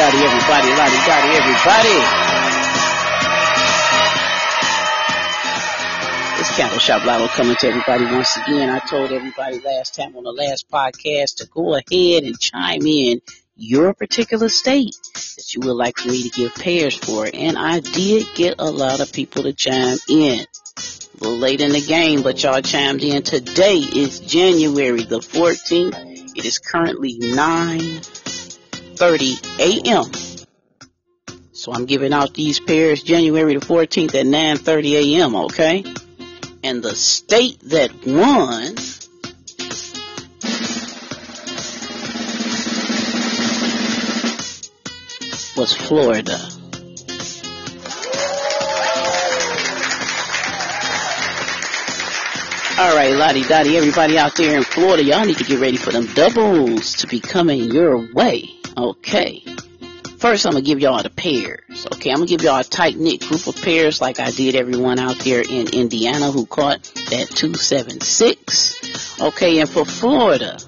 everybody, lottie dotty, everybody. It's Candle Shop Lotto coming to everybody once again. I told everybody last time on the last podcast to go ahead and chime in your particular state that you would like for me to give pairs for. And I did get a lot of people to chime in. A little late in the game, but y'all chimed in. Today is January the 14th. It is currently 9.30 a.m. So I'm giving out these pairs January the 14th at 9.30 a.m., okay? And the state that won was Florida. All right, Lottie Dottie, everybody out there in Florida, y'all need to get ready for them doubles to be coming your way. Okay. First, I'm gonna give y'all the pairs. Okay, I'm gonna give y'all a tight knit group of pairs, like I did everyone out there in Indiana who caught that 276. Okay, and for Florida,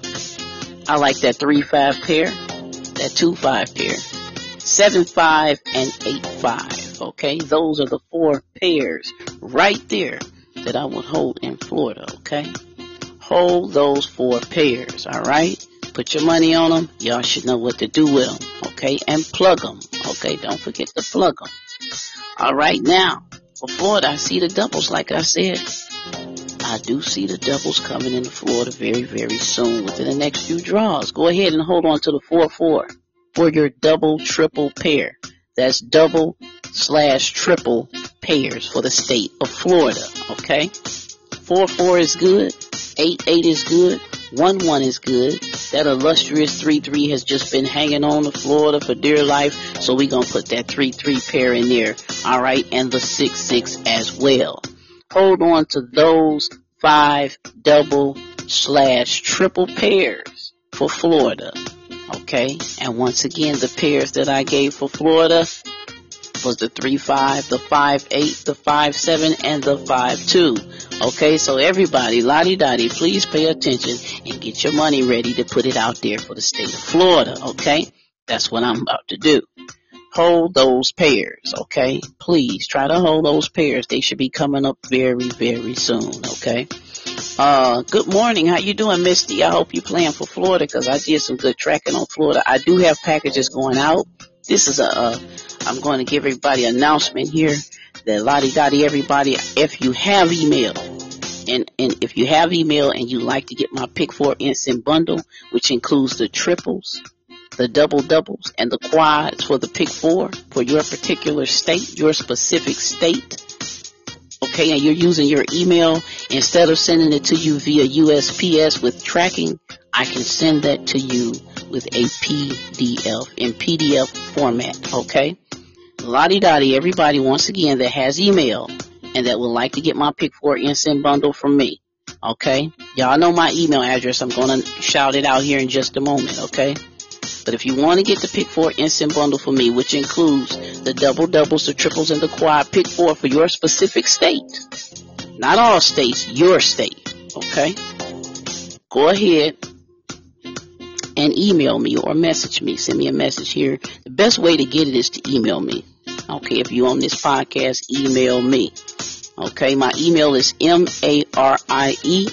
I like that 3-5 pair, that 2-5 pair, 7-5 and 8-5. Okay, those are the four pairs right there that I would hold in Florida. Okay, hold those four pairs. All right. Put your money on them. Y'all should know what to do with them. Okay. And plug them. Okay. Don't forget to plug them. All right. Now, for Florida, I see the doubles. Like I said, I do see the doubles coming into Florida very, very soon within the next few draws. Go ahead and hold on to the 4-4 for your double, triple pair. That's double slash triple pairs for the state of Florida. Okay. 4-4 is good. 8-8 is good. 1-1 is good. That illustrious 3-3 has just been hanging on to Florida for dear life. So going to put that 3-3 pair in there. All right. And the 6-6 as well. Hold on to those five double slash triple pairs for Florida. Okay. And once again, the pairs that I gave for Florida was the 3-5, the 5-8, the 5-7, and the 5-2. Okay, so everybody, lottie dottie, please pay attention and get your money ready to put it out there for the state of Florida. Okay, that's what I'm about to do. Hold those pairs, okay? Please try to hold those pairs. They should be coming up very, very soon, okay? Uh, good morning. How you doing, Misty? I hope you're playing for Florida because I did some good tracking on Florida. I do have packages going out. This is a, a I'm going to give everybody an announcement here that Lottie Dottie everybody, if you have email, and, and if you have email and you like to get my pick four instant bundle, which includes the triples, the double doubles, and the quads for the pick four for your particular state, your specific state, okay, and you're using your email, instead of sending it to you via USPS with tracking, I can send that to you with a PDF in PDF format, okay? Lottie Dottie, everybody once again that has email and that would like to get my pick four instant bundle from me. Okay? Y'all know my email address. I'm gonna shout it out here in just a moment, okay? But if you want to get the pick four instant bundle for me, which includes the double doubles, the triples, and the quad pick four for your specific state, not all states, your state, okay? Go ahead and email me or message me. Send me a message here. The best way to get it is to email me. Okay, if you on this podcast, email me. Okay, my email is M-A-R-I-E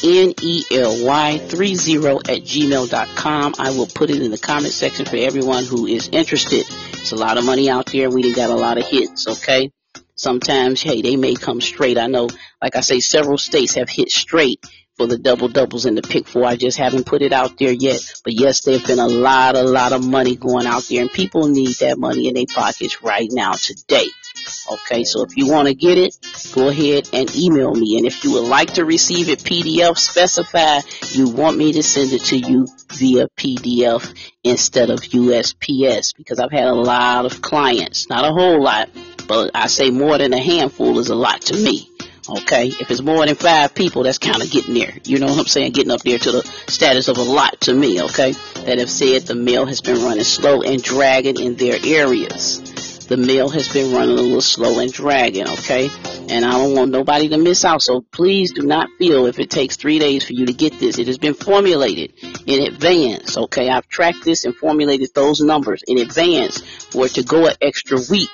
N-E-L-Y 30 at gmail.com. I will put it in the comment section for everyone who is interested. It's a lot of money out there. We got a lot of hits, okay? Sometimes, hey, they may come straight. I know, like I say, several states have hit straight for the double doubles and the pick four. I just haven't put it out there yet. But yes, there's been a lot, a lot of money going out there and people need that money in their pockets right now today. Okay, so if you want to get it, go ahead and email me. And if you would like to receive it PDF, specify you want me to send it to you via PDF instead of USPS because I've had a lot of clients, not a whole lot, but I say more than a handful is a lot to me Okay, if it's more than five people, that's kind of getting there. You know what I'm saying? Getting up there to the status of a lot to me. Okay, that have said the mail has been running slow and dragging in their areas. The mail has been running a little slow and dragging. Okay, and I don't want nobody to miss out. So please do not feel if it takes three days for you to get this. It has been formulated in advance. Okay, I've tracked this and formulated those numbers in advance for it to go an extra week.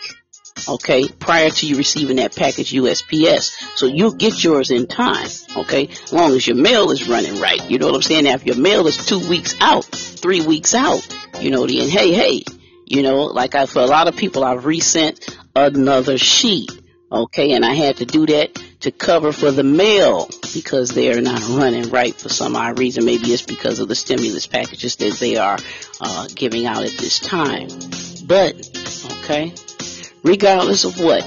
Okay, prior to you receiving that package USPS. So you'll get yours in time. Okay, as long as your mail is running right. You know what I'm saying? If your mail is two weeks out, three weeks out, you know, then hey, hey, you know, like I, for a lot of people, I've resent another sheet. Okay, and I had to do that to cover for the mail because they're not running right for some odd reason. Maybe it's because of the stimulus packages that they are uh, giving out at this time. But, okay, regardless of what,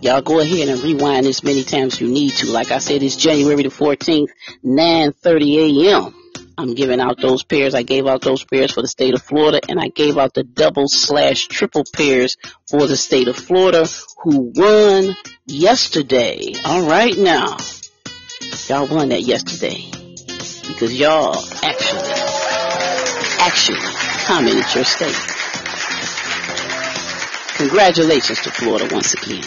y'all go ahead and rewind as many times you need to. Like I said, it's January the 14th, 9.30 a.m. I'm giving out those pairs. I gave out those pairs for the state of Florida and I gave out the double slash triple pairs for the state of Florida who won yesterday. All right now. Y'all won that yesterday because y'all actually, actually commented your state. Congratulations to Florida once again.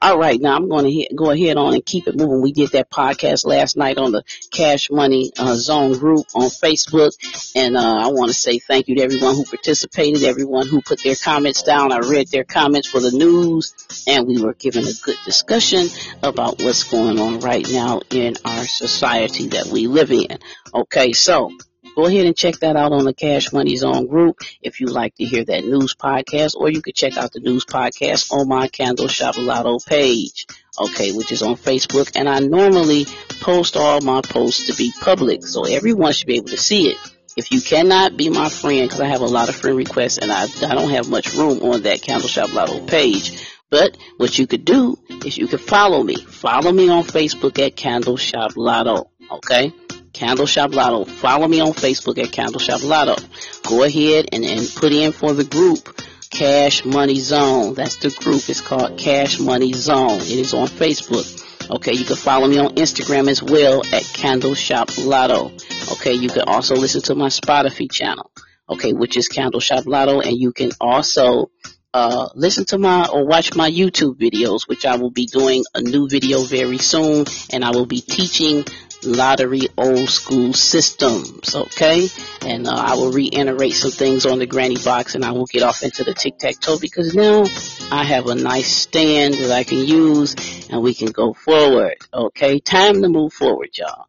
All right, now I'm going to go ahead on and keep it moving. We did that podcast last night on the Cash Money uh, Zone group on Facebook, and uh, I want to say thank you to everyone who participated, everyone who put their comments down. I read their comments for the news, and we were given a good discussion about what's going on right now in our society that we live in. Okay, so Go ahead and check that out on the Cash Money Zone group if you like to hear that news podcast, or you could check out the news podcast on my Candle Shop Lotto page, okay, which is on Facebook. And I normally post all my posts to be public, so everyone should be able to see it. If you cannot be my friend, because I have a lot of friend requests and I, I don't have much room on that Candle Shop Lotto page, but what you could do is you could follow me. Follow me on Facebook at Candle Shop Lotto, okay? Candle Shop Lotto. Follow me on Facebook at Candle Shop Lotto. Go ahead and, and put in for the group Cash Money Zone. That's the group. It's called Cash Money Zone. It is on Facebook. Okay, you can follow me on Instagram as well at Candle Shop Lotto. Okay, you can also listen to my Spotify channel. Okay, which is Candle Shop Lotto, and you can also uh, listen to my or watch my YouTube videos, which I will be doing a new video very soon, and I will be teaching lottery old school systems, okay? And uh, I will reiterate some things on the granny box and I will get off into the tic-tac-toe because now I have a nice stand that I can use and we can go forward, okay? Time to move forward, y'all.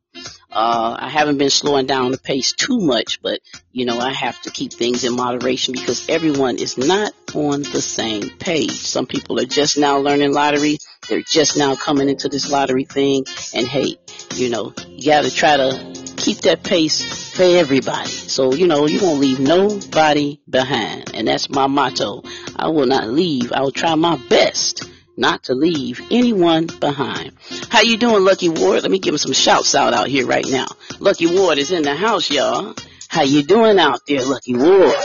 Uh, I haven't been slowing down the pace too much, but you know, I have to keep things in moderation because everyone is not on the same page. Some people are just now learning lottery. They're just now coming into this lottery thing. And hey, you know, you gotta try to keep that pace for everybody. So, you know, you won't leave nobody behind. And that's my motto. I will not leave. I will try my best not to leave anyone behind. How you doing, Lucky Ward? Let me give him some shouts out out here right now. Lucky Ward is in the house, y'all. How you doing out there, Lucky Ward?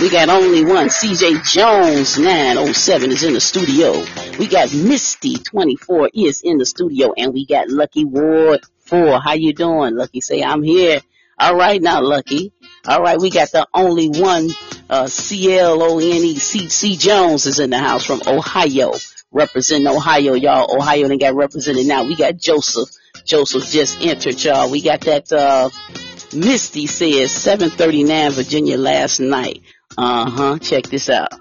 We got only one. CJ Jones 907 is in the studio. We got Misty 24 is in the studio, and we got Lucky Ward 4. How you doing, Lucky? Say I'm here. All right, now Lucky. All right, we got the only one uh, C-L-O-N-E, C. Jones is in the house from Ohio, representing Ohio, y'all. Ohio done got represented now. We got Joseph. Joseph just entered, y'all. We got that, uh, Misty says 739 Virginia last night. Uh huh. Check this out.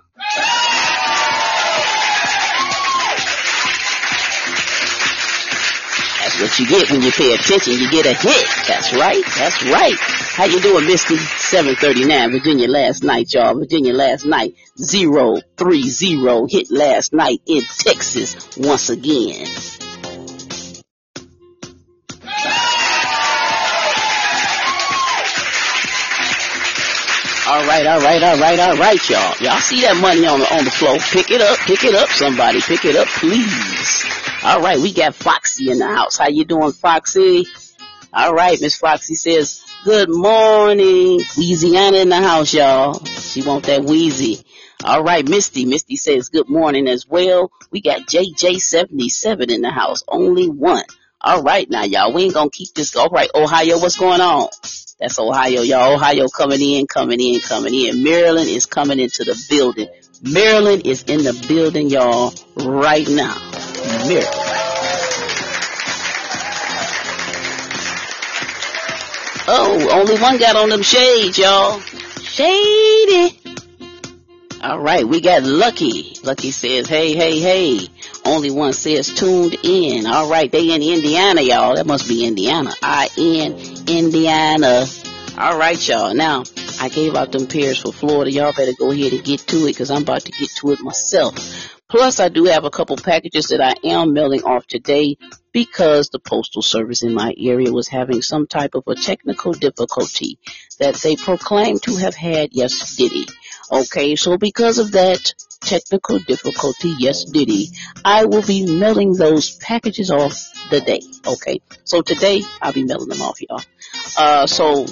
What you get when you pay attention. You get a hit. That's right. That's right. How you doing, Misty? 739 Virginia last night, y'all. Virginia last night. 030 hit last night in Texas once again. Right, all right, all right, all right, y'all. Y'all see that money on the on the floor? Pick it up, pick it up, somebody, pick it up, please. All right, we got Foxy in the house. How you doing, Foxy? All right, Miss Foxy says, good morning. Louisiana in the house, y'all. She want that wheezy. All right, Misty. Misty says good morning as well. We got JJ77 in the house. Only one. All right, now y'all, we ain't gonna keep this. All right, Ohio, what's going on? That's Ohio, y'all. Ohio coming in, coming in, coming in. Maryland is coming into the building. Maryland is in the building, y'all, right now. Maryland. Oh, only one got on them shades, y'all. Shady. All right, we got Lucky. Lucky says, hey, hey, hey. Only one says tuned in. All right, they in Indiana, y'all. That must be Indiana. I in Indiana. All right, y'all. Now, I gave out them pairs for Florida. Y'all better go ahead and get to it because I'm about to get to it myself. Plus, I do have a couple packages that I am mailing off today because the postal service in my area was having some type of a technical difficulty that they proclaimed to have had yesterday. Okay, so because of that technical difficulty, yes Diddy, I will be mailing those packages off the day. Okay, so today I'll be mailing them off, y'all. Uh, so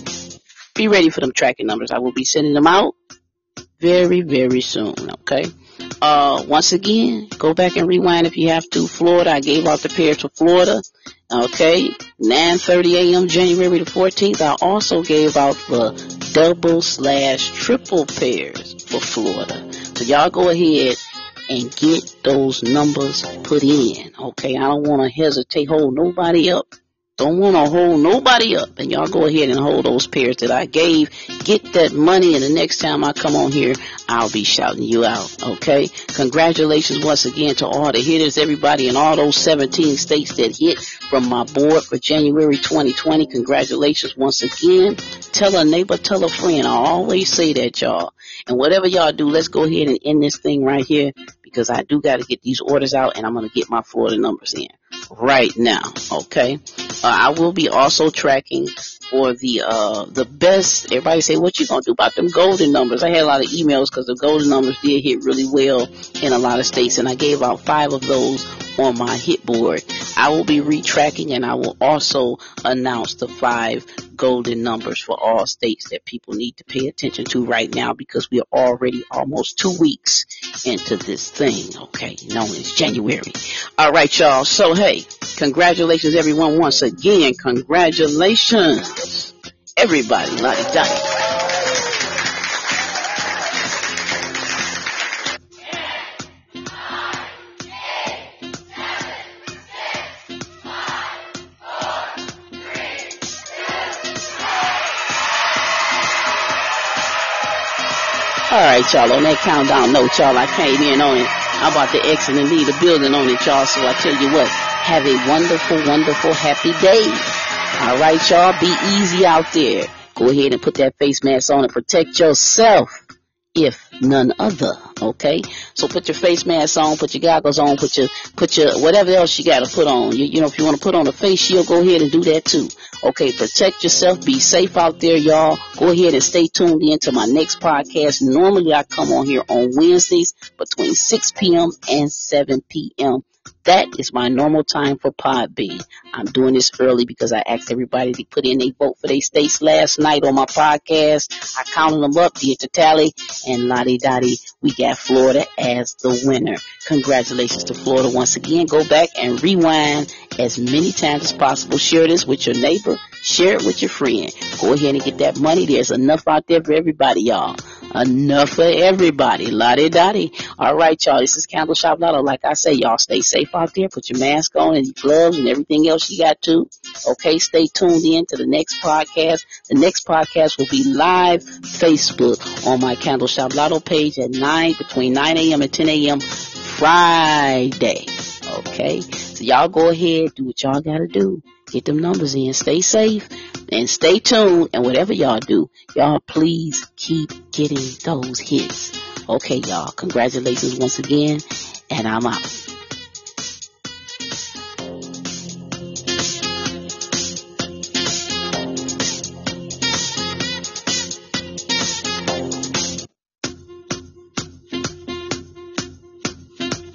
be ready for them tracking numbers. I will be sending them out very, very soon. Okay. Uh, once again, go back and rewind if you have to. Florida, I gave out the pairs for Florida. Okay, 9:30 a.m. January the 14th. I also gave out the double slash triple pairs for Florida. So y'all go ahead and get those numbers put in. Okay, I don't want to hesitate, hold nobody up. Don't want to hold nobody up. And y'all go ahead and hold those pairs that I gave. Get that money and the next time I come on here, I'll be shouting you out. Okay. Congratulations once again to all the hitters, everybody in all those 17 states that hit from my board for January 2020. Congratulations once again. Tell a neighbor, tell a friend. I always say that y'all. And whatever y'all do, let's go ahead and end this thing right here because I do got to get these orders out and I'm going to get my Florida numbers in right now. Okay. Uh, I will be also tracking for the uh the best. Everybody say, "What you gonna do about them golden numbers?" I had a lot of emails because the golden numbers did hit really well in a lot of states, and I gave out five of those on my hit board. I will be retracking, and I will also announce the five golden numbers for all states that people need to pay attention to right now because we are already almost two weeks into this thing. Okay, known as January. All right, y'all. So hey, congratulations, everyone. Once again, congratulations, everybody. Like that. All right, y'all. On that countdown note, y'all, I came in on it. I'm about to exit and leave the building on it, y'all. So I tell you what, have a wonderful, wonderful, happy day. All right, y'all. Be easy out there. Go ahead and put that face mask on and protect yourself if none other. Okay, so put your face mask on, put your goggles on, put your put your whatever else you got to put on. You, you know, if you want to put on a face shield, go ahead and do that too. Okay, protect yourself, be safe out there, y'all. Go ahead and stay tuned in to my next podcast. Normally, I come on here on Wednesdays between 6 p.m. and 7 p.m. That is my normal time for Podbean. I'm doing this early because I asked everybody to put in a vote for their states last night on my podcast. I counted them up, did the tally, and lottie dottie, we got Florida as the winner. Congratulations to Florida once again. Go back and rewind as many times as possible. Share this with your neighbor. Share it with your friend. Go ahead and get that money. There's enough out there for everybody, y'all. Enough for everybody. Lottie dottie. All right, y'all. This is Candle Shop Lotto. Like I say, y'all stay safe out there. Put your mask on and your gloves and everything else you got to. Okay, stay tuned in to the next podcast. The next podcast will be live Facebook on my Candle Shop Lotto page at 9, between 9 a.m. and 10 a.m. Friday. Okay, so y'all go ahead, do what y'all gotta do. Get them numbers in. Stay safe and stay tuned. And whatever y'all do, y'all please keep getting those hits. Okay, y'all. Congratulations once again. And I'm out.